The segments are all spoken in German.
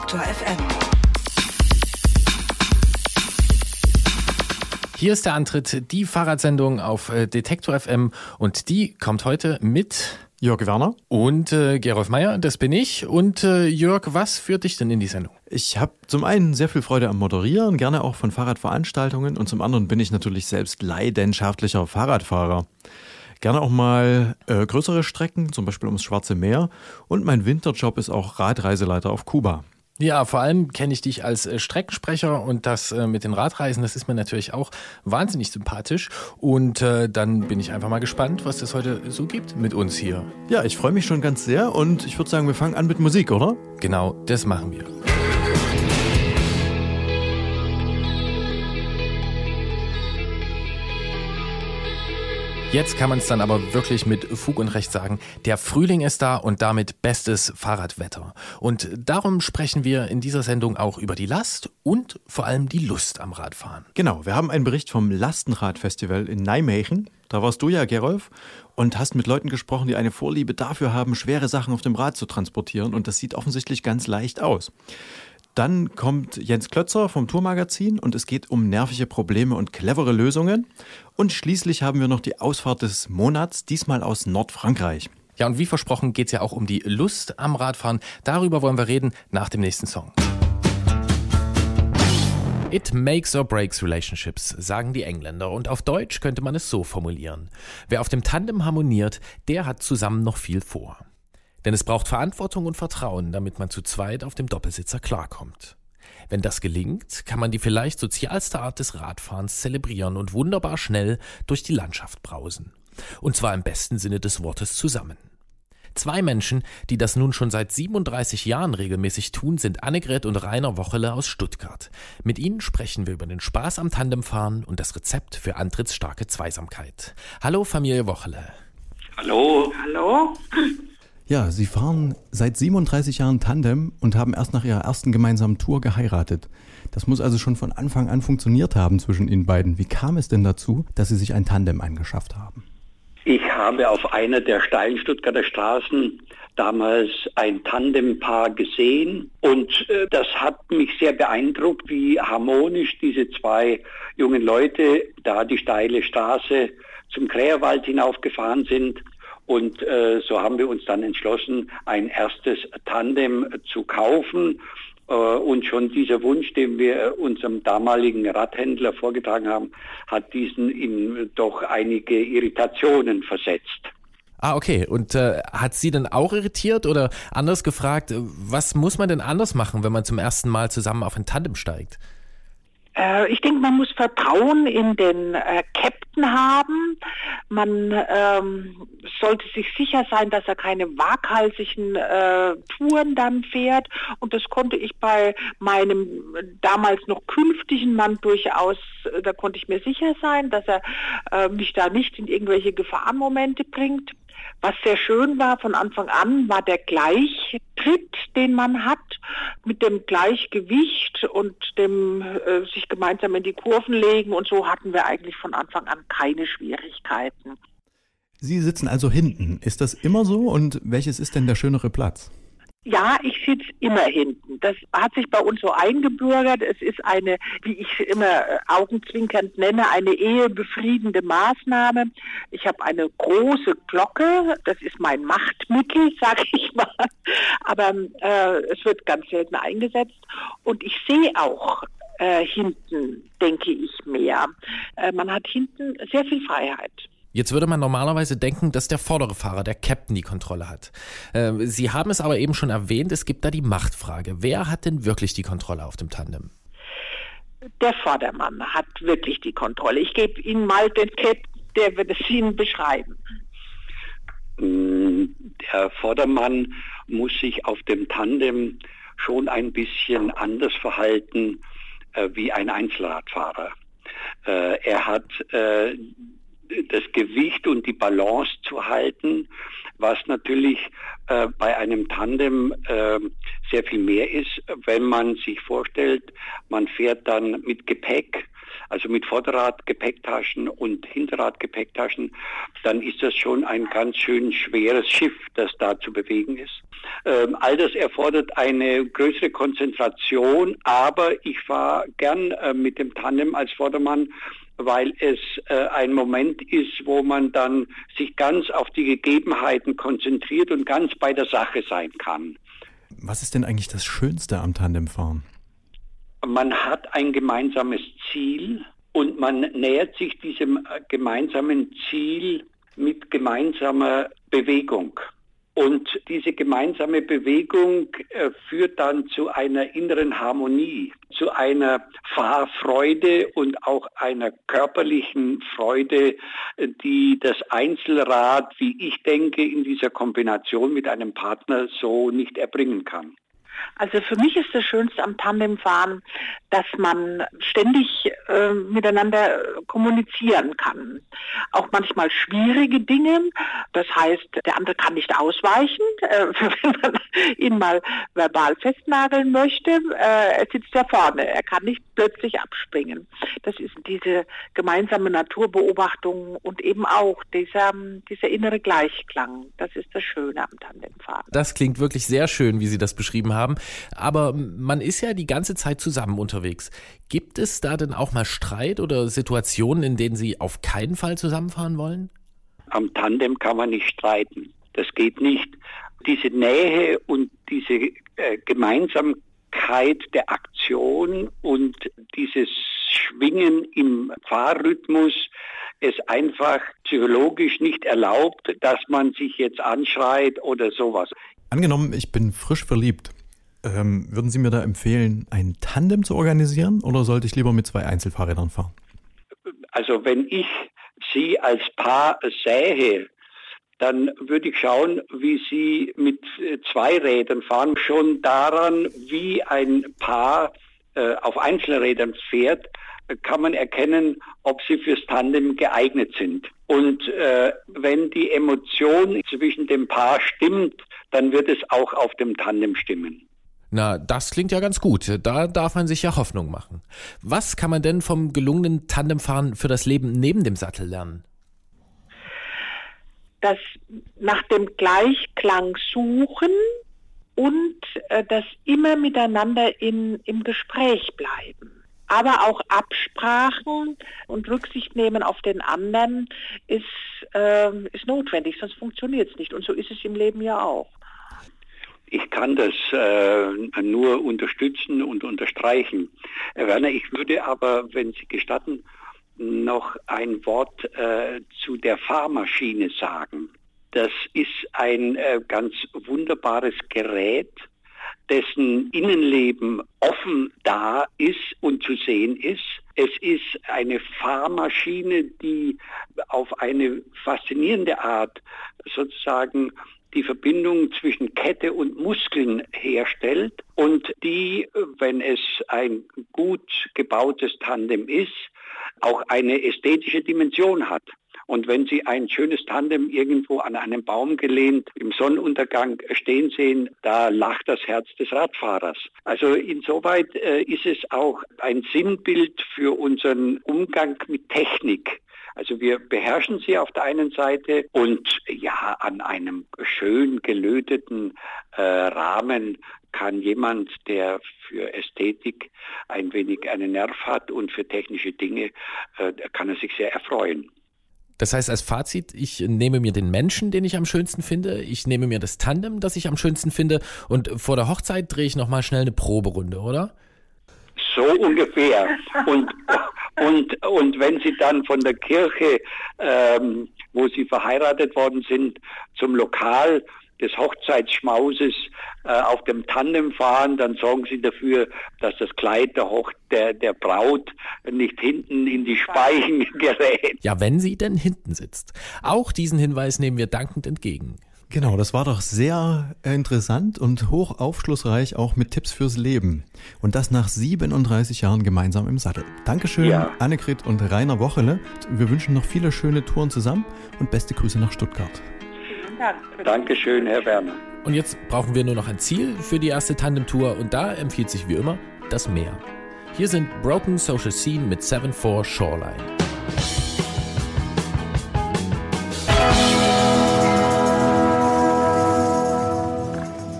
Detektor FM. Hier ist der Antritt, die Fahrradsendung auf äh, Detektor FM und die kommt heute mit Jörg Werner. und äh, Gerolf Meyer, das bin ich. Und äh, Jörg, was führt dich denn in die Sendung? Ich habe zum einen sehr viel Freude am Moderieren, gerne auch von Fahrradveranstaltungen und zum anderen bin ich natürlich selbst leidenschaftlicher Fahrradfahrer. Gerne auch mal äh, größere Strecken, zum Beispiel ums Schwarze Meer und mein Winterjob ist auch Radreiseleiter auf Kuba. Ja, vor allem kenne ich dich als äh, Streckensprecher und das äh, mit den Radreisen, das ist mir natürlich auch wahnsinnig sympathisch. Und äh, dann bin ich einfach mal gespannt, was es heute so gibt mit uns hier. Ja, ich freue mich schon ganz sehr und ich würde sagen, wir fangen an mit Musik, oder? Genau, das machen wir. Jetzt kann man es dann aber wirklich mit Fug und Recht sagen, der Frühling ist da und damit bestes Fahrradwetter. Und darum sprechen wir in dieser Sendung auch über die Last und vor allem die Lust am Radfahren. Genau, wir haben einen Bericht vom Lastenradfestival in Nijmegen. Da warst du ja, Gerolf, und hast mit Leuten gesprochen, die eine Vorliebe dafür haben, schwere Sachen auf dem Rad zu transportieren. Und das sieht offensichtlich ganz leicht aus. Dann kommt Jens Klötzer vom Tourmagazin und es geht um nervige Probleme und clevere Lösungen. Und schließlich haben wir noch die Ausfahrt des Monats, diesmal aus Nordfrankreich. Ja, und wie versprochen geht es ja auch um die Lust am Radfahren. Darüber wollen wir reden nach dem nächsten Song. It makes or breaks relationships, sagen die Engländer. Und auf Deutsch könnte man es so formulieren. Wer auf dem Tandem harmoniert, der hat zusammen noch viel vor. Denn es braucht Verantwortung und Vertrauen, damit man zu zweit auf dem Doppelsitzer klarkommt. Wenn das gelingt, kann man die vielleicht sozialste Art des Radfahrens zelebrieren und wunderbar schnell durch die Landschaft brausen. Und zwar im besten Sinne des Wortes zusammen. Zwei Menschen, die das nun schon seit 37 Jahren regelmäßig tun, sind Annegret und Rainer Wochele aus Stuttgart. Mit ihnen sprechen wir über den Spaß am Tandemfahren und das Rezept für antrittsstarke Zweisamkeit. Hallo Familie Wochele. Hallo. Hallo? Ja, sie fahren seit 37 Jahren Tandem und haben erst nach ihrer ersten gemeinsamen Tour geheiratet. Das muss also schon von Anfang an funktioniert haben zwischen Ihnen beiden. Wie kam es denn dazu, dass Sie sich ein Tandem angeschafft haben? Ich habe auf einer der steilen Stuttgarter Straßen damals ein Tandempaar gesehen und äh, das hat mich sehr beeindruckt, wie harmonisch diese zwei jungen Leute da die steile Straße zum Kräherwald hinaufgefahren sind. Und äh, so haben wir uns dann entschlossen, ein erstes Tandem zu kaufen. Äh, Und schon dieser Wunsch, den wir unserem damaligen Radhändler vorgetragen haben, hat diesen in doch einige Irritationen versetzt. Ah, okay. Und äh, hat sie denn auch irritiert oder anders gefragt, was muss man denn anders machen, wenn man zum ersten Mal zusammen auf ein Tandem steigt? Äh, ich denke, man muss Vertrauen in den äh, Captain haben. Man ähm, sollte sich sicher sein, dass er keine waghalsigen äh, Touren dann fährt. Und das konnte ich bei meinem damals noch künftigen Mann durchaus, äh, da konnte ich mir sicher sein, dass er äh, mich da nicht in irgendwelche Gefahrenmomente bringt. Was sehr schön war von Anfang an, war der Gleichtritt, den man hat, mit dem Gleichgewicht und dem äh, sich gemeinsam in die Kurven legen. Und so hatten wir eigentlich von Anfang an keine Schwierigkeiten. Sie sitzen also hinten. Ist das immer so und welches ist denn der schönere Platz? Ja, ich sitze immer hinten. Das hat sich bei uns so eingebürgert. Es ist eine, wie ich immer äh, augenzwinkernd nenne, eine ehebefriedende Maßnahme. Ich habe eine große Glocke, das ist mein Machtmittel, sage ich mal. Aber äh, es wird ganz selten eingesetzt. Und ich sehe auch äh, hinten, denke ich, mehr. Äh, man hat hinten sehr viel Freiheit. Jetzt würde man normalerweise denken, dass der vordere Fahrer, der Captain, die Kontrolle hat. Äh, Sie haben es aber eben schon erwähnt, es gibt da die Machtfrage. Wer hat denn wirklich die Kontrolle auf dem Tandem? Der Vordermann hat wirklich die Kontrolle. Ich gebe Ihnen mal den Captain, der wird es Ihnen beschreiben. Mm, der Vordermann muss sich auf dem Tandem schon ein bisschen anders verhalten äh, wie ein Einzelradfahrer. Äh, er hat äh, das Gewicht und die Balance zu halten, was natürlich äh, bei einem Tandem äh, sehr viel mehr ist, wenn man sich vorstellt, man fährt dann mit Gepäck, also mit Vorderrad-Gepäcktaschen und Hinterrad-Gepäcktaschen, dann ist das schon ein ganz schön schweres Schiff, das da zu bewegen ist. Ähm, all das erfordert eine größere Konzentration, aber ich fahre gern äh, mit dem Tandem als Vordermann, weil es äh, ein Moment ist, wo man dann sich ganz auf die Gegebenheiten konzentriert und ganz bei der Sache sein kann. Was ist denn eigentlich das Schönste am Tandemfahren? Man hat ein gemeinsames Ziel und man nähert sich diesem äh, gemeinsamen Ziel mit gemeinsamer Bewegung. Und diese gemeinsame Bewegung äh, führt dann zu einer inneren Harmonie, zu einer Fahrfreude und auch einer körperlichen Freude, äh, die das Einzelrad, wie ich denke, in dieser Kombination mit einem Partner so nicht erbringen kann. Also für mich ist das Schönste am Tandemfahren, dass man ständig äh, miteinander kommunizieren kann. Auch manchmal schwierige Dinge. Das heißt, der andere kann nicht ausweichen, äh, wenn man ihn mal verbal festnageln möchte. Äh, er sitzt ja vorne. Er kann nicht plötzlich abspringen. Das ist diese gemeinsame Naturbeobachtung und eben auch dieser, dieser innere Gleichklang. Das ist das Schöne am Tandemfahren. Das klingt wirklich sehr schön, wie Sie das beschrieben haben. Aber man ist ja die ganze Zeit zusammen unterwegs. Gibt es da denn auch mal Streit oder Situationen, in denen Sie auf keinen Fall zusammenfahren wollen? Am Tandem kann man nicht streiten. Das geht nicht. Diese Nähe und diese äh, Gemeinsamkeit der Aktion und dieses Schwingen im Fahrrhythmus es einfach psychologisch nicht erlaubt, dass man sich jetzt anschreit oder sowas. Angenommen, ich bin frisch verliebt. Ähm, würden Sie mir da empfehlen, ein Tandem zu organisieren oder sollte ich lieber mit zwei Einzelfahrrädern fahren? Also wenn ich Sie als Paar sähe, dann würde ich schauen, wie Sie mit zwei Rädern fahren. Schon daran, wie ein Paar äh, auf Einzelrädern fährt, kann man erkennen, ob sie fürs Tandem geeignet sind. Und äh, wenn die Emotion zwischen dem Paar stimmt, dann wird es auch auf dem Tandem stimmen. Na, das klingt ja ganz gut. Da darf man sich ja Hoffnung machen. Was kann man denn vom gelungenen Tandemfahren für das Leben neben dem Sattel lernen? Das nach dem Gleichklang suchen und äh, das immer miteinander in, im Gespräch bleiben. Aber auch Absprachen und Rücksicht nehmen auf den anderen ist, äh, ist notwendig, sonst funktioniert es nicht. Und so ist es im Leben ja auch. Ich kann das äh, nur unterstützen und unterstreichen. Herr Werner, ich würde aber, wenn Sie gestatten, noch ein Wort äh, zu der Fahrmaschine sagen. Das ist ein äh, ganz wunderbares Gerät, dessen Innenleben offen da ist und zu sehen ist. Es ist eine Fahrmaschine, die auf eine faszinierende Art sozusagen die Verbindung zwischen Kette und Muskeln herstellt und die, wenn es ein gut gebautes Tandem ist, auch eine ästhetische Dimension hat. Und wenn Sie ein schönes Tandem irgendwo an einem Baum gelehnt im Sonnenuntergang stehen sehen, da lacht das Herz des Radfahrers. Also insoweit äh, ist es auch ein Sinnbild für unseren Umgang mit Technik. Also wir beherrschen sie auf der einen Seite und ja, an einem schön gelöteten äh, Rahmen kann jemand, der für Ästhetik ein wenig einen Nerv hat und für technische Dinge, äh, kann er sich sehr erfreuen. Das heißt als Fazit, ich nehme mir den Menschen, den ich am schönsten finde, ich nehme mir das Tandem, das ich am schönsten finde und vor der Hochzeit drehe ich nochmal schnell eine Proberunde, oder? So ungefähr. Und, und, und wenn Sie dann von der Kirche, ähm, wo Sie verheiratet worden sind, zum Lokal des Hochzeitsschmauses äh, auf dem Tandem fahren, dann sorgen Sie dafür, dass das Kleid der, Hoch der, der Braut nicht hinten in die Speichen gerät. Ja, wenn sie denn hinten sitzt. Auch diesen Hinweis nehmen wir dankend entgegen. Genau, das war doch sehr interessant und hoch aufschlussreich, auch mit Tipps fürs Leben. Und das nach 37 Jahren gemeinsam im Sattel. Dankeschön, Ja. Annegret und Rainer Wochele. Wir wünschen noch viele schöne Touren zusammen und beste Grüße nach Stuttgart. Vielen Dank. Dankeschön, Herr Werner. Und jetzt brauchen wir nur noch ein Ziel für die erste Tandem-Tour und da empfiehlt sich wie immer das Meer. Hier sind Broken Social Scene mit 7-4 Shoreline.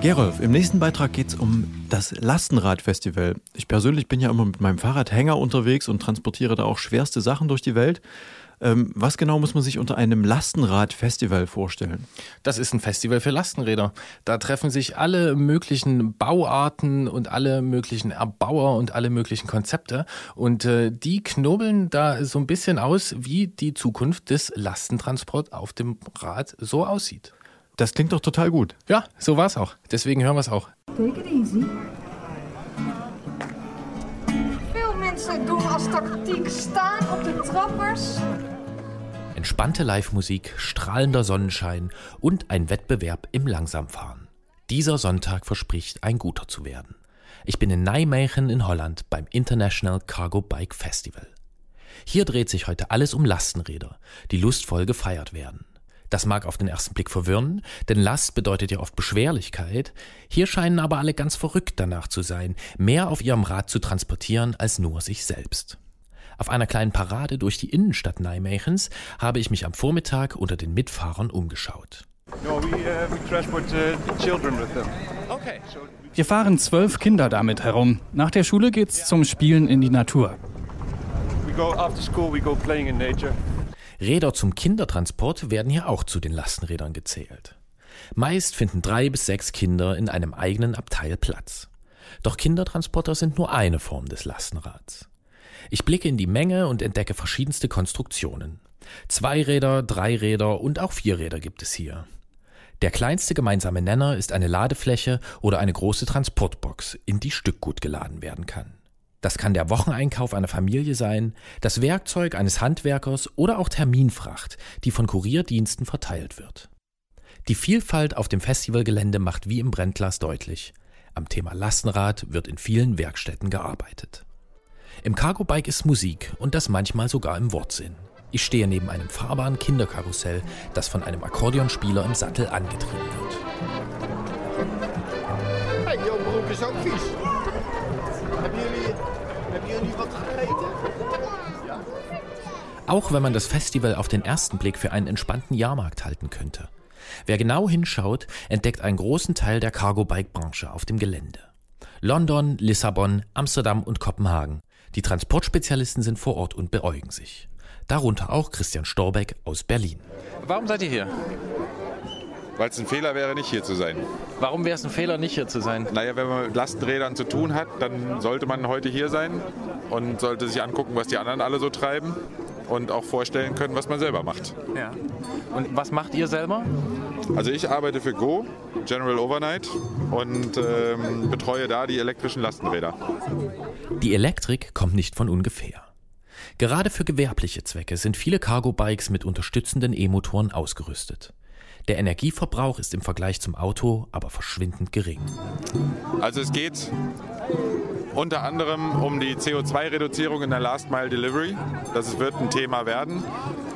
Gerolf, im nächsten Beitrag geht es um das Lastenradfestival. Ich persönlich bin ja immer mit meinem Fahrradhänger unterwegs und transportiere da auch schwerste Sachen durch die Welt. Ähm, was genau muss man sich unter einem Lastenradfestival vorstellen? Das ist ein Festival für Lastenräder. Da treffen sich alle möglichen Bauarten und alle möglichen Erbauer und alle möglichen Konzepte. Und äh, die knobeln da so ein bisschen aus, wie die Zukunft des Lastentransports auf dem Rad so aussieht. Das klingt doch total gut. Ja, so war's auch. Deswegen hören wir es auch. Take it easy. Veel mensen doen als tactiek staan op de trappers. Entspannte Live-Musik, strahlender Sonnenschein und ein Wettbewerb im Langsamfahren. Dieser Sonntag verspricht ein guter zu werden. Ich bin in Nijmegen in Holland beim International Cargo Bike Festival. Hier dreht sich heute alles um Lastenräder, die lustvoll gefeiert werden. Das mag auf den ersten Blick verwirren, denn Last bedeutet ja oft Beschwerlichkeit. Hier scheinen aber alle ganz verrückt danach zu sein, mehr auf ihrem Rad zu transportieren als nur sich selbst. Auf einer kleinen Parade durch die Innenstadt Nijmegens habe ich mich am Vormittag unter den Mitfahrern umgeschaut. No, we, uh, we transport uh, children with them. Okay. Wir fahren zwölf Kinder damit herum. Nach der Schule geht's zum Spielen in die Natur. We go after school, we go playing in nature. Räder zum Kindertransport werden hier auch zu den Lastenrädern gezählt. Meist finden drei bis sechs Kinder in einem eigenen Abteil Platz. Doch Kindertransporter sind nur eine Form des Lastenrads. Ich blicke in die Menge und entdecke verschiedenste Konstruktionen. Zweiräder, Dreiräder und auch Vierräder gibt es hier. Der kleinste gemeinsame Nenner ist eine Ladefläche oder eine große Transportbox, in die Stückgut geladen werden kann. Das kann der Wocheneinkauf einer Familie sein, das Werkzeug eines Handwerkers oder auch Terminfracht, die von Kurierdiensten verteilt wird. Die Vielfalt auf dem Festivalgelände macht wie im Brennglas deutlich. Am Thema Lastenrad wird in vielen Werkstätten gearbeitet. Im Cargo Bike ist Musik und das manchmal sogar im Wortsinn. Ich stehe neben einem fahrbaren Kinderkarussell, das von einem Akkordeonspieler im Sattel angetrieben wird. Hey, jouw broek is ook vies. Auch wenn man das Festival auf den ersten Blick für einen entspannten Jahrmarkt halten könnte. Wer genau hinschaut, entdeckt einen großen Teil der Cargo-Bike-Branche auf dem Gelände. London, Lissabon, Amsterdam und Kopenhagen. Die Transportspezialisten sind vor Ort und beäugen sich. Darunter auch Christian Storbeck aus Berlin. Warum seid ihr hier? Weil es ein Fehler wäre, nicht hier zu sein. Warum wäre es ein Fehler, nicht hier zu sein? Naja, wenn man mit Lastenrädern zu tun hat, dann sollte man heute hier sein und sollte sich angucken, was die anderen alle so treiben und auch vorstellen können, was man selber macht. Ja. Und was macht ihr selber? Also ich arbeite für Go, General Overnight und ähm, betreue da die elektrischen Lastenräder. Die Elektrik kommt nicht von ungefähr. Gerade für gewerbliche Zwecke sind viele Cargo-Bikes mit unterstützenden E-Motoren ausgerüstet. Der Energieverbrauch ist im Vergleich zum Auto aber verschwindend gering. Also es geht unter anderem um die CO2-Reduzierung in der Last Mile Delivery. Das wird ein Thema werden.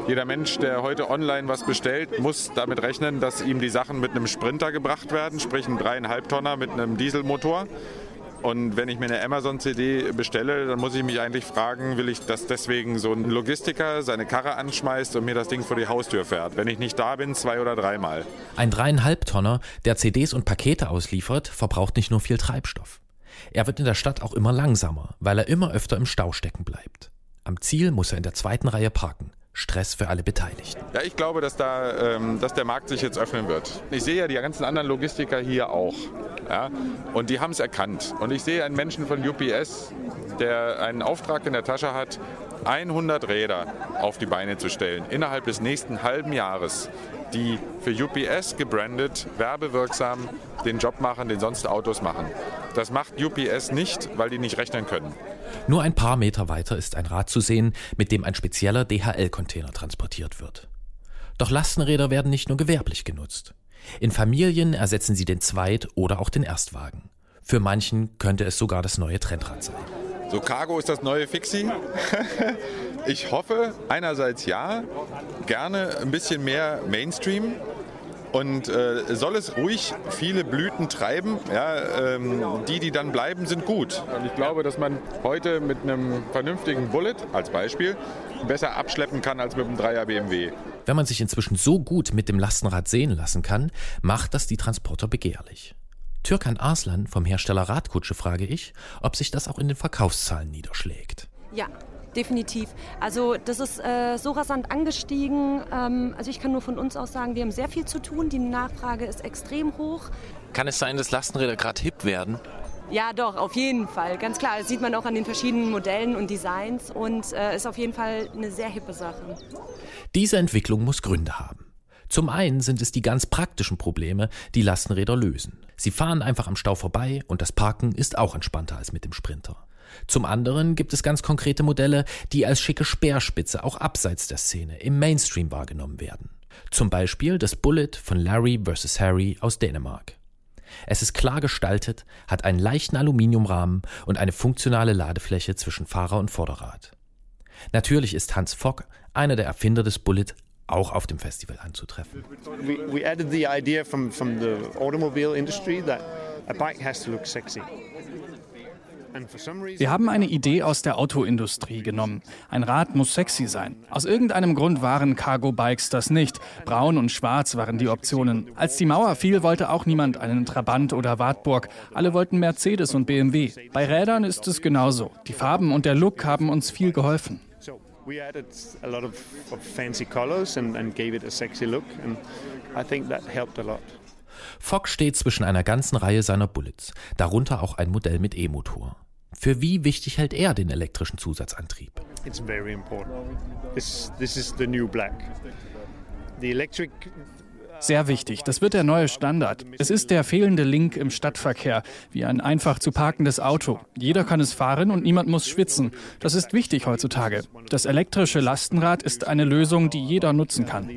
Jeder Mensch, der heute online was bestellt, muss damit rechnen, dass ihm die Sachen mit einem Sprinter gebracht werden, sprich ein dreieinhalb Tonner mit einem Dieselmotor. Und wenn ich mir eine Amazon-CD bestelle, dann muss ich mich eigentlich fragen, will ich, dass deswegen so ein Logistiker seine Karre anschmeißt und mir das Ding vor die Haustür fährt? Wenn ich nicht da bin, zwei oder dreimal. Ein dreieinhalb Tonner, der CDs und Pakete ausliefert, verbraucht nicht nur viel Treibstoff. Er wird in der Stadt auch immer langsamer, weil er immer öfter im Stau stecken bleibt. Am Ziel muss er in der zweiten Reihe parken. Stress für alle Beteiligten. Ja, ich glaube, dass, da, ähm, dass der Markt sich jetzt öffnen wird. Ich sehe ja die ganzen anderen Logistiker hier auch. Ja? Und die haben es erkannt. Und ich sehe einen Menschen von UPS, der einen Auftrag in der Tasche hat, 100 Räder auf die Beine zu stellen innerhalb des nächsten halben Jahres, die für UPS gebrandet, werbewirksam den Job machen, den sonst Autos machen. Das macht UPS nicht, weil die nicht rechnen können. Nur ein paar Meter weiter ist ein Rad zu sehen, mit dem ein spezieller DHL-Container transportiert wird. Doch Lastenräder werden nicht nur gewerblich genutzt. In Familien ersetzen sie den Zweit- oder auch den Erstwagen. Für manchen könnte es sogar das neue Trendrad sein. So, Cargo ist das neue Fixie. ich hoffe, einerseits ja, gerne ein bisschen mehr Mainstream. Und äh, soll es ruhig viele Blüten treiben. Ja, ähm, die, die dann bleiben, sind gut. Und ich glaube, dass man heute mit einem vernünftigen Bullet als Beispiel besser abschleppen kann als mit einem Dreier BMW. Wenn man sich inzwischen so gut mit dem Lastenrad sehen lassen kann, macht das die Transporter begehrlich. Türkan Arslan vom Hersteller Radkutsche frage ich, ob sich das auch in den Verkaufszahlen niederschlägt. Ja, definitiv. Also das ist äh, so rasant angestiegen. Ähm, also ich kann nur von uns aus sagen, wir haben sehr viel zu tun. Die Nachfrage ist extrem hoch. Kann es sein, dass Lastenräder gerade hip werden? Ja, doch, auf jeden Fall. Ganz klar, das sieht man auch an den verschiedenen Modellen und Designs und äh, ist auf jeden Fall eine sehr hippe Sache. Diese Entwicklung muss Gründe haben. Zum einen sind es die ganz praktischen Probleme, die Lastenräder lösen. Sie fahren einfach am Stau vorbei und das Parken ist auch entspannter als mit dem Sprinter. Zum anderen gibt es ganz konkrete Modelle, die als schicke Speerspitze auch abseits der Szene im Mainstream wahrgenommen werden. Zum Beispiel das Bullet von Larry vs. Harry aus Dänemark. Es ist klar gestaltet, hat einen leichten Aluminiumrahmen und eine funktionale Ladefläche zwischen Fahrer und Vorderrad. Natürlich ist Hans Fock, einer der Erfinder des Bullet, auch auf dem Festival anzutreffen. We, we added the idea from, from the automobile industry that a bike has to look sexy. Wir haben eine Idee aus der Autoindustrie genommen. Ein Rad muss sexy sein. Aus irgendeinem Grund waren Cargo-Bikes das nicht. Braun und Schwarz waren die Optionen. Als die Mauer fiel, wollte auch niemand einen Trabant oder Wartburg. Alle wollten Mercedes und BMW. Bei Rädern ist es genauso. Die Farben und der Look haben uns viel geholfen. We added a lot of, of fancy colors and, and gave it a sexy look, and I think that helped a lot. Fock steht zwischen einer ganzen Reihe seiner Bullets, darunter auch ein Modell mit E-Motor. Für wie wichtig hält er den elektrischen Zusatzantrieb? It's very important. This, this is the new black. The electric sehr wichtig. Das wird der neue Standard. Es ist der fehlende Link im Stadtverkehr, wie ein einfach zu parkendes Auto. Jeder kann es fahren und niemand muss schwitzen. Das ist wichtig heutzutage. Das elektrische Lastenrad ist eine Lösung, die jeder nutzen kann.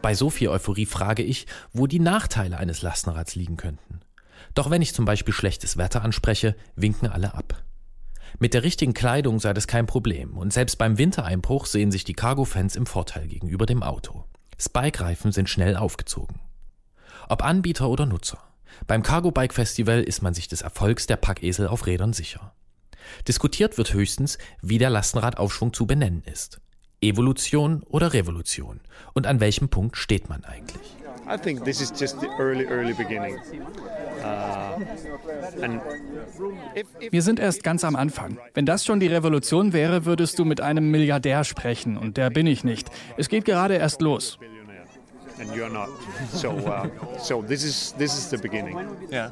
Bei so viel Euphorie frage ich, wo die Nachteile eines Lastenrads liegen könnten. Doch wenn ich zum Beispiel schlechtes Wetter anspreche, winken alle ab. Mit der richtigen Kleidung sei das kein Problem und selbst beim Wintereinbruch sehen sich die Cargo-Fans im Vorteil gegenüber dem Auto. Spike-Reifen sind schnell aufgezogen. Ob Anbieter oder Nutzer. Beim Cargo Bike Festival ist man sich des Erfolgs der Packesel auf Rädern sicher. Diskutiert wird höchstens, wie der Lastenradaufschwung zu benennen ist. Evolution oder Revolution? Und an welchem Punkt steht man eigentlich? I think this is just the early, early beginning. Uh, Wir sind erst ganz am Anfang. Wenn das schon die Revolution wäre, würdest du mit einem Milliardär sprechen. Und der bin ich nicht. Es geht gerade erst los. And you're not. So, uh, so this is this is the beginning. Yeah.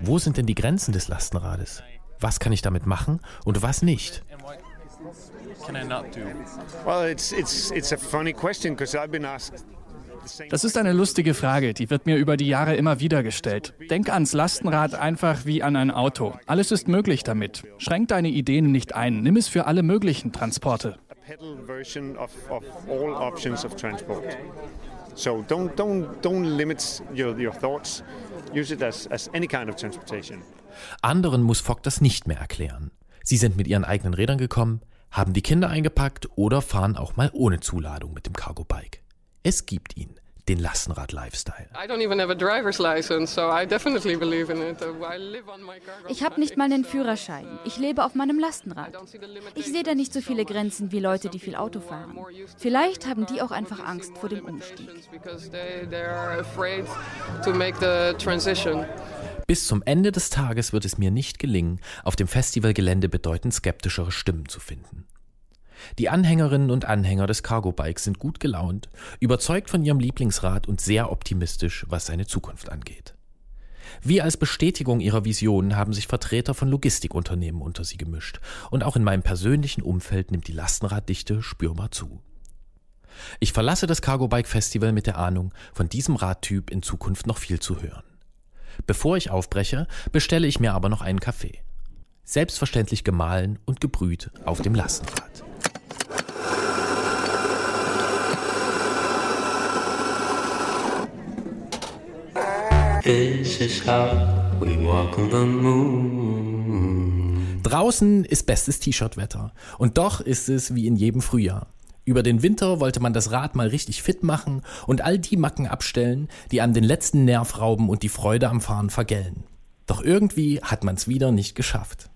Wo sind denn die Grenzen des Lastenrades? Was kann ich damit machen und was nicht? Can I not do? Well, it's it's it's a funny question because I've been asked das ist eine lustige Frage, die wird mir über die Jahre immer wieder gestellt. Denk ans Lastenrad einfach wie an ein Auto. Alles ist möglich damit. Schränk deine Ideen nicht ein. Nimm es für alle möglichen Transporte. So don't, don't, don't limit your, your thoughts. Use it as, as any kind of transportation. Anderen muss Fock das nicht mehr erklären. Sie sind mit ihren eigenen Rädern gekommen, haben die Kinder eingepackt oder fahren auch mal ohne Zuladung mit dem Cargo Bike. Es gibt ihn, den Lastenrad-Lifestyle. Ich habe nicht mal einen Führerschein. Ich lebe auf meinem Lastenrad. Ich sehe da nicht so viele Grenzen wie Leute, die viel Auto fahren. Vielleicht haben die auch einfach Angst vor dem Umstieg. Bis zum Ende des Tages wird es mir nicht gelingen, auf dem Festivalgelände bedeutend skeptischere Stimmen zu finden. Die Anhängerinnen und Anhänger des Cargo Bikes sind gut gelaunt, überzeugt von ihrem Lieblingsrad und sehr optimistisch, was seine Zukunft angeht. Wie als Bestätigung ihrer Visionen haben sich Vertreter von Logistikunternehmen unter sie gemischt und auch in meinem persönlichen Umfeld nimmt die Lastenraddichte spürbar zu. Ich verlasse das Cargo Bike Festival mit der Ahnung, von diesem Radtyp in Zukunft noch viel zu hören. Bevor ich aufbreche, bestelle ich mir aber noch einen Kaffee. Selbstverständlich gemahlen und gebrüht auf dem Lastenrad. This is how we walk on the moon. Draußen ist bestes T-Shirt-Wetter. Und doch ist es wie in jedem Frühjahr. Über den Winter wollte man das Rad mal richtig fit machen und all die Macken abstellen, die einem den letzten Nerv rauben und die Freude am Fahren vergällen. Doch irgendwie hat man's wieder nicht geschafft.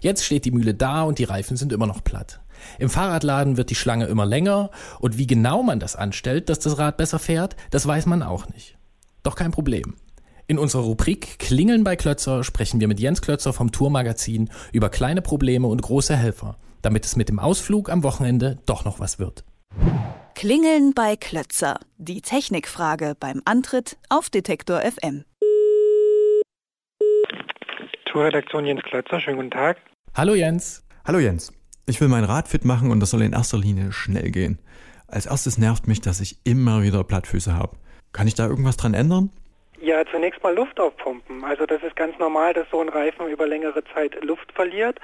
Jetzt steht die Mühle da und die Reifen sind immer noch platt. Im Fahrradladen wird die Schlange immer länger und wie genau man das anstellt, dass das Rad besser fährt, das weiß man auch nicht. Doch kein Problem. In unserer Rubrik Klingeln bei Klötzer sprechen wir mit Jens Klötzer vom Tourmagazin über kleine Probleme und große Helfer, damit es mit dem Ausflug am Wochenende doch noch was wird. Klingeln bei Klötzer. Die Technikfrage beim Antritt auf Detektor FM. Tourredaktion Jens Klötzer, schönen guten Tag. Hallo Jens. Hallo Jens. Ich will mein Rad fit machen und das soll in erster Linie schnell gehen. Als erstes nervt mich, dass ich immer wieder Plattfüße habe. Kann ich da irgendwas dran ändern? Ja, zunächst mal Luft aufpumpen. Also das ist ganz normal, dass so ein Reifen über längere Zeit Luft verliert.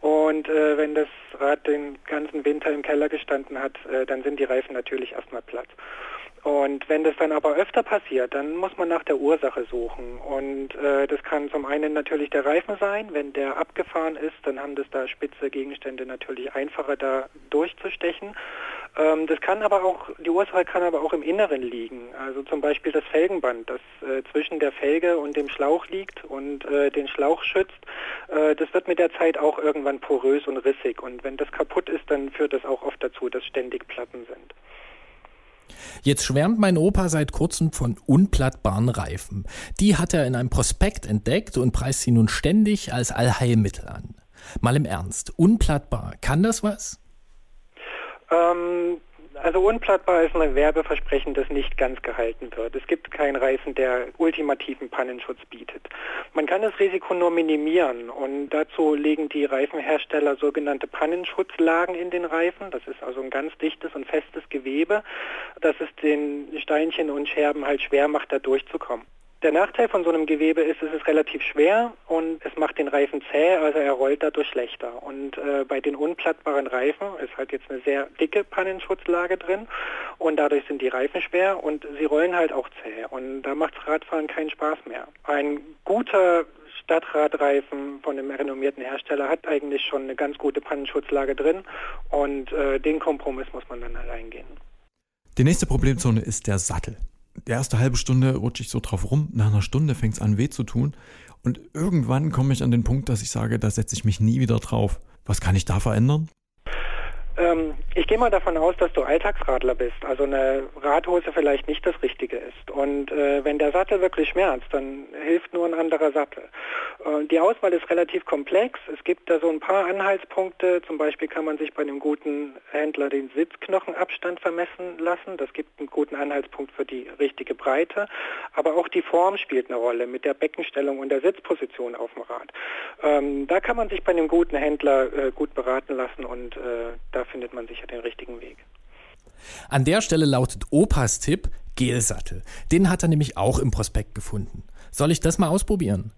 Und äh, wenn das Rad den ganzen Winter im Keller gestanden hat, äh, dann sind die Reifen natürlich erstmal platt. Und wenn das dann aber öfter passiert, dann muss man nach der Ursache suchen. Und äh, das kann zum einen natürlich der Reifen sein. Wenn der abgefahren ist, dann haben das da spitze Gegenstände natürlich einfacher da durchzustechen. Ähm, das kann aber auch, die Ursache kann aber auch im Inneren liegen. Also zum Beispiel das Felgenband, das äh, zwischen der Felge und dem Schlauch liegt und äh, den Schlauch schützt. Äh, das wird mit der Zeit auch irgendwann porös und rissig. Und wenn das kaputt ist, dann führt das auch oft dazu, dass ständig Platten sind. Jetzt schwärmt mein Opa seit kurzem von unplattbaren Reifen. Die hat er in einem Prospekt entdeckt und preist sie nun ständig als Allheilmittel an. Mal im Ernst, unplattbar, kann das was? Ähm, also unplattbar ist ein Werbeversprechen, das nicht ganz gehalten wird. Es gibt keinen Reifen, der ultimativen Pannenschutz bietet. Man kann das Risiko nur minimieren und dazu legen die Reifenhersteller sogenannte Pannenschutzlagen in den Reifen. Das ist also ein ganz dichtes und festes Gewebe, das es den Steinchen und Scherben halt schwer macht, da durchzukommen. Der Nachteil von so einem Gewebe ist, es ist relativ schwer und es macht den Reifen zäh, also er rollt dadurch schlechter. Und äh, bei den unplattbaren Reifen ist halt jetzt eine sehr dicke Pannenschutzlage drin und dadurch sind die Reifen schwer und sie rollen halt auch zäh. Und da macht Radfahren keinen Spaß mehr. Ein guter Stadtradreifen von einem renommierten Hersteller hat eigentlich schon eine ganz gute Pannenschutzlage drin und äh, den Kompromiss muss man dann halt eingehen. Die nächste Problemzone ist der Sattel die erste halbe Stunde rutsche ich so drauf rum, nach einer Stunde fängt es an weh zu tun und irgendwann komme ich an den Punkt, dass ich sage, da setze ich mich nie wieder drauf. Was kann ich da verändern? Ähm, ich gehe mal davon aus, dass du Alltagsradler bist, also eine Radhose vielleicht nicht das Richtige ist. Und äh, wenn der Sattel wirklich schmerzt, dann hilft nur ein anderer Sattel. Äh, die Auswahl ist relativ komplex. Es gibt da so ein paar Anhaltspunkte. Zum Beispiel kann man sich bei einem guten Händler den Sitzknochenabstand vermessen lassen. Das gibt einen guten Anhaltspunkt für die richtige Breite. Aber auch die Form spielt eine Rolle mit der Beckenstellung und der Sitzposition auf dem Rad. Ähm, da kann man sich bei einem guten Händler äh, gut beraten lassen und äh, da findet man sicher den richtigen Weg. An der Stelle lautet Opas Tipp Gelsattel. Den hat er nämlich auch im Prospekt gefunden. Soll ich das mal ausprobieren?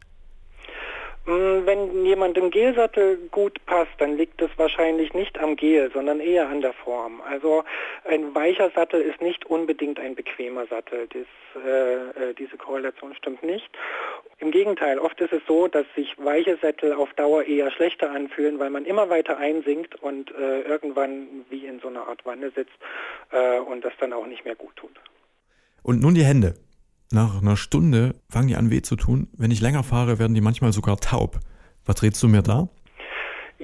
Mm, wenn jemandem Gelsattel gut passt, dann liegt es wahrscheinlich nicht am Gel, sondern eher an der Form. Also ein weicher Sattel ist nicht unbedingt ein bequemer Sattel. Das, äh, äh diese Korrelation stimmt nicht. Im Gegenteil, oft ist es so, dass sich weiche Sättel auf Dauer eher schlechter anfühlen, weil man immer weiter einsinkt und äh, irgendwann wie in so einer Art Wanne sitzt äh, und das dann auch nicht mehr gut tut. Und nun die Hände. Nach einer Stunde fangen die an weh zu tun. Wenn ich länger fahre, werden die manchmal sogar taub. Was rätst du mir da?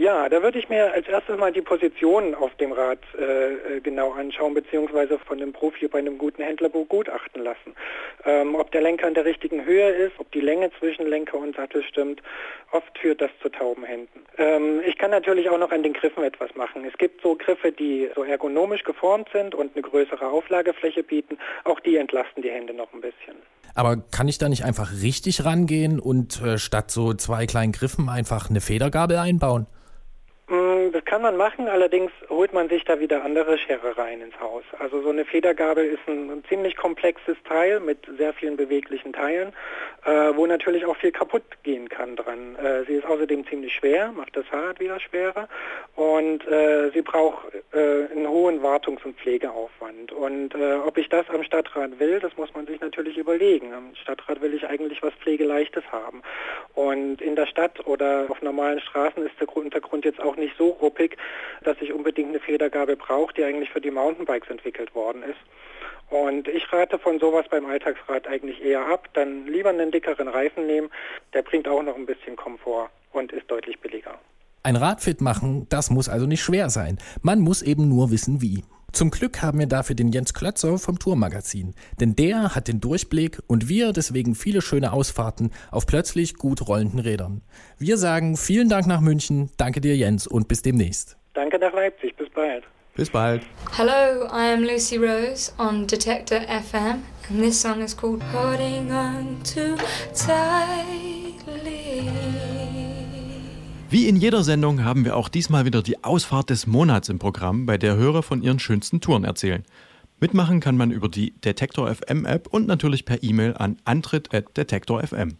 Ja, da würde ich mir als erstes mal die Position auf dem Rad äh, äh, genau anschauen, beziehungsweise von einem Profi bei einem guten Händler begutachten lassen. Ähm, ob der Lenker in der richtigen Höhe ist, ob die Länge zwischen Lenker und Sattel stimmt. Oft führt das zu tauben Händen. Ähm, ich kann natürlich auch noch an den Griffen etwas machen. Es gibt so Griffe, die so ergonomisch geformt sind und eine größere Auflagefläche bieten. Auch die entlasten die Hände noch ein bisschen. Aber kann ich da nicht einfach richtig rangehen und äh, statt so zwei kleinen Griffen einfach eine Federgabel einbauen? Mm, Mm, das kann man machen, allerdings holt man sich da wieder andere Scherereien ins Haus. Also so eine Federgabel ist ein, ein ziemlich komplexes Teil mit sehr vielen beweglichen Teilen, äh, wo natürlich auch viel kaputt gehen kann dran. Äh, sie ist außerdem ziemlich schwer, macht das Fahrrad wieder schwerer und äh, sie braucht äh, einen hohen Wartungs- und Pflegeaufwand. Und äh, ob ich das am Stadtrat will, das muss man sich natürlich überlegen. Am Stadtrat will ich eigentlich was Pflegeleichtes haben. Und in der Stadt oder auf normalen Straßen ist der Untergrund jetzt auch nicht so ruppig, dass ich unbedingt eine Federgabel brauche, die eigentlich für die Mountainbikes entwickelt worden ist. Und ich rate von sowas beim Alltagsrad eigentlich eher ab. Dann lieber einen dickeren Reifen nehmen. Der bringt auch noch ein bisschen Komfort und ist deutlich billiger. Ein Rad fit machen, das muss also nicht schwer sein. Man muss eben nur wissen, wie. Zum Glück haben wir dafür den Jens Klötzer vom Tourmagazin, denn der hat den Durchblick und wir deswegen viele schöne Ausfahrten auf plötzlich gut rollenden Rädern. Wir sagen vielen Dank nach München, danke dir Jens und bis demnächst. Danke nach Leipzig, bis bald. Bis bald. Hello, I am Lucy Rose on Detector FM and this song is called Holding On Too Tightly. Wie in jeder Sendung haben wir auch diesmal wieder die Ausfahrt des Monats im Programm, bei der Hörer von ihren schönsten Touren erzählen. Mitmachen kann man über die Detektor FM App und natürlich per E-Mail an antritt@detektor.fm.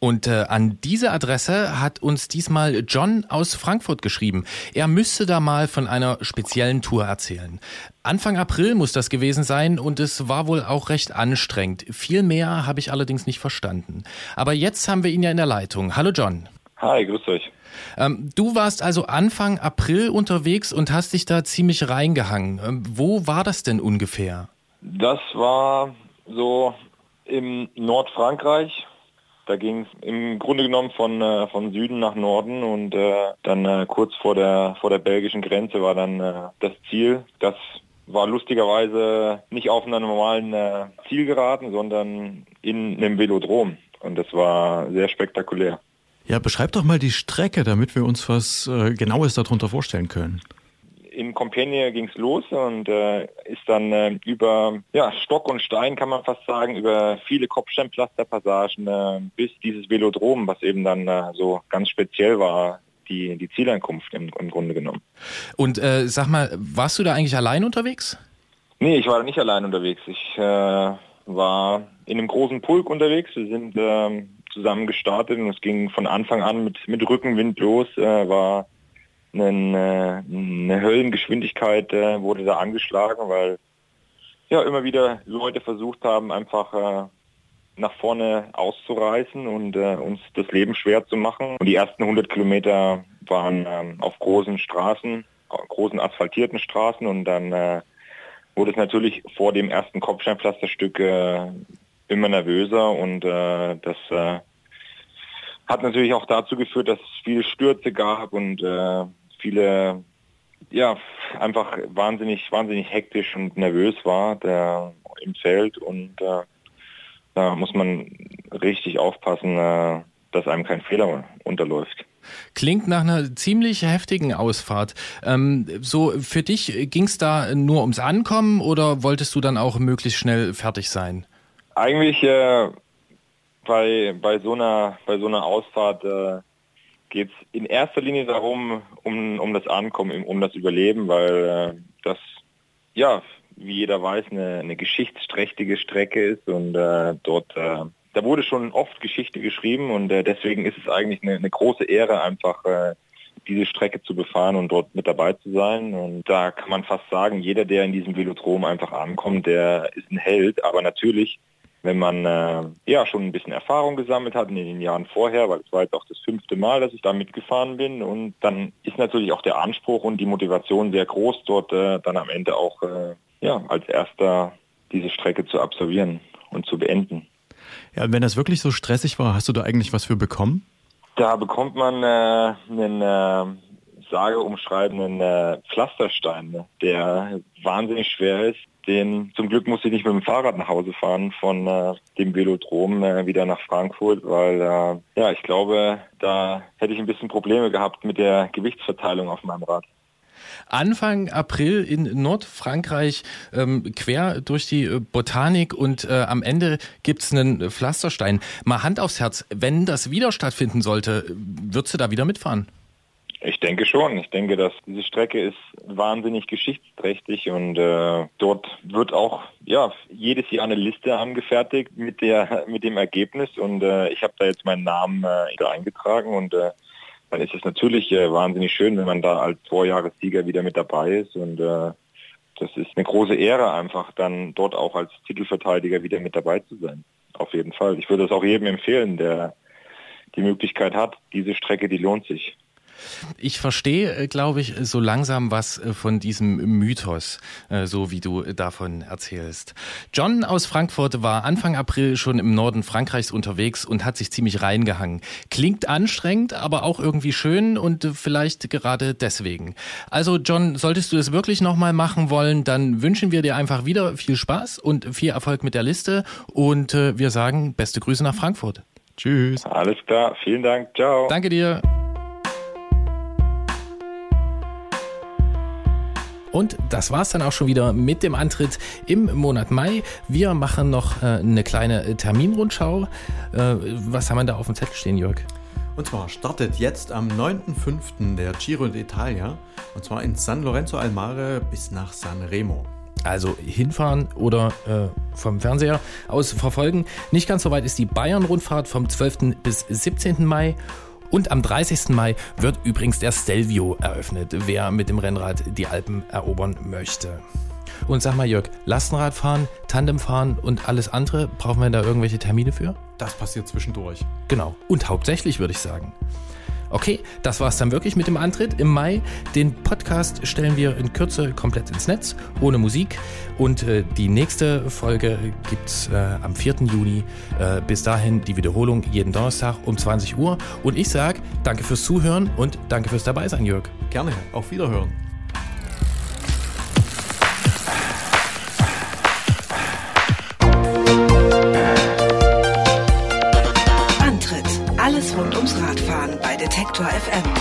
Und äh, an diese Adresse hat uns diesmal John aus Frankfurt geschrieben. Er müsste da mal von einer speziellen Tour erzählen. Anfang April muss das gewesen sein und es war wohl auch recht anstrengend. Viel mehr habe ich allerdings nicht verstanden. Aber jetzt haben wir ihn ja in der Leitung. Hallo John. Hi, grüß euch. Ähm, du warst also Anfang April unterwegs und hast dich da ziemlich reingehangen. Ähm, wo war das denn ungefähr? Das war so im Nordfrankreich. Da ging es im Grunde genommen von, äh, von Süden nach Norden und äh, dann äh, kurz vor der, vor der belgischen Grenze war dann äh, das Ziel. Das war lustigerweise nicht auf einer normalen äh, Zielgeraden, sondern in einem Velodrom. Und das war sehr spektakulär. Ja, beschreib doch mal die Strecke, damit wir uns was äh, Genaues darunter vorstellen können. In Compiègne ging es los und äh, ist dann äh, über ja, Stock und Stein, kann man fast sagen, über viele Kopfsteinpflasterpassagen äh, bis dieses Velodrom, was eben dann äh, so ganz speziell war, die, die Zielankunft im, im Grunde genommen. Und äh, sag mal, warst du da eigentlich allein unterwegs? Nee, ich war da nicht allein unterwegs. Ich äh, war in einem großen Pulk unterwegs. Wir sind ähm, zusammen gestartet und es ging von Anfang an mit, mit Rückenwind los, äh, war eine, eine Höllengeschwindigkeit äh, wurde da angeschlagen, weil ja immer wieder Leute versucht haben, einfach äh, nach vorne auszureißen und äh, uns das Leben schwer zu machen. Und die ersten 100 Kilometer waren ähm, auf großen Straßen, großen asphaltierten Straßen und dann äh, wurde es natürlich vor dem ersten Kopfsteinpflasterstück äh, immer nervöser und äh, das äh, hat natürlich auch dazu geführt, dass es viele Stürze gab und äh, viele ja einfach wahnsinnig wahnsinnig hektisch und nervös war der im Feld und äh, da muss man richtig aufpassen, äh, dass einem kein Fehler unterläuft. Klingt nach einer ziemlich heftigen Ausfahrt. Ähm, so für dich ging es da nur ums Ankommen oder wolltest du dann auch möglichst schnell fertig sein? Eigentlich äh, bei, bei, so einer, bei so einer Ausfahrt äh, geht es in erster Linie darum, um, um das Ankommen, um das Überleben, weil äh, das, ja, wie jeder weiß, eine, eine geschichtsträchtige Strecke ist und äh, dort, äh, da wurde schon oft Geschichte geschrieben und äh, deswegen ist es eigentlich eine, eine große Ehre, einfach diese Strecke zu befahren und dort mit dabei zu sein. Und da kann man fast sagen, jeder, der in diesem Velodrom einfach ankommt, der ist ein Held, aber natürlich wenn man äh, ja schon ein bisschen Erfahrung gesammelt hat in den Jahren vorher, weil es war jetzt auch das fünfte Mal, dass ich da mitgefahren bin und dann ist natürlich auch der Anspruch und die Motivation sehr groß, dort äh, dann am Ende auch äh, ja, als erster diese Strecke zu absolvieren und zu beenden. Ja, wenn das wirklich so stressig war, hast du da eigentlich was für bekommen? Da bekommt man äh, einen äh, sage umschreibenden äh, Pflasterstein, ne, der wahnsinnig schwer ist. Den zum Glück musste ich nicht mit dem Fahrrad nach Hause fahren von äh, dem Velodrom äh, wieder nach Frankfurt, weil äh, ja ich glaube, da hätte ich ein bisschen Probleme gehabt mit der Gewichtsverteilung auf meinem Rad. Anfang April in Nordfrankreich ähm, quer durch die äh, Botanik und äh, am Ende gibt's einen Pflasterstein. Mal Hand aufs Herz, wenn das wieder stattfinden sollte, würdest du da wieder mitfahren? Ich denke schon. Ich denke, dass diese Strecke ist wahnsinnig geschichtsträchtig und äh, dort wird auch ja jedes Jahr eine Liste angefertigt mit der mit dem Ergebnis und äh, ich habe da jetzt meinen Namen äh, eingetragen und äh, dann ist es natürlich äh, wahnsinnig schön, wenn man da als Vorjahressieger wieder mit dabei ist und äh, das ist eine große Ehre einfach dann dort auch als Titelverteidiger wieder mit dabei zu sein. Auf jeden Fall. Ich würde es auch jedem empfehlen, der die Möglichkeit hat. Diese Strecke, die lohnt sich. Ich verstehe, äh, glaube ich, so langsam was äh, von diesem Mythos, äh, so wie du davon erzählst. John aus Frankfurt war Anfang April schon im Norden Frankreichs unterwegs und hat sich ziemlich reingehangen. Klingt anstrengend, aber auch irgendwie schön und vielleicht gerade deswegen. Also John, solltest du es wirklich nochmal machen wollen, dann wünschen wir dir einfach wieder viel Spaß und viel Erfolg mit der Liste und wir sagen beste Grüße nach Frankfurt. Tschüss. Alles klar, vielen Dank. Ciao. Danke dir. Und das war's dann auch schon wieder mit dem Antritt im Monat Mai. Wir machen noch äh, eine kleine Terminrundschau. Äh, was haben wir da auf dem Zettel stehen, Jörg? Und zwar startet jetzt am 9.5. der Giro d'Italia. Und zwar in San Lorenzo al Mare bis nach San Remo. Also hinfahren oder äh, vom Fernseher aus verfolgen. Nicht ganz so weit ist die Bayern-Rundfahrt vom 12. bis 17. Mai. Und am 30. Mai wird übrigens der Stelvio eröffnet, wer mit dem Rennrad die Alpen erobern möchte. Und sag mal, Jörg, Lastenradfahren, Tandemfahren und alles andere, brauchen wir da irgendwelche Termine für? Das passiert zwischendurch. Genau. Und hauptsächlich würde ich sagen. Okay, das war es dann wirklich mit dem Antritt im Mai. Den Podcast stellen wir in Kürze komplett ins Netz, ohne Musik. Und äh, die nächste Folge gibt's äh, am 4. Juni. Äh, bis dahin die Wiederholung jeden Donnerstag um 20 Uhr. Und ich sage danke fürs Zuhören und danke fürs Dabeisein, Jörg. Gerne. Auf Wiederhören. Detektor FM.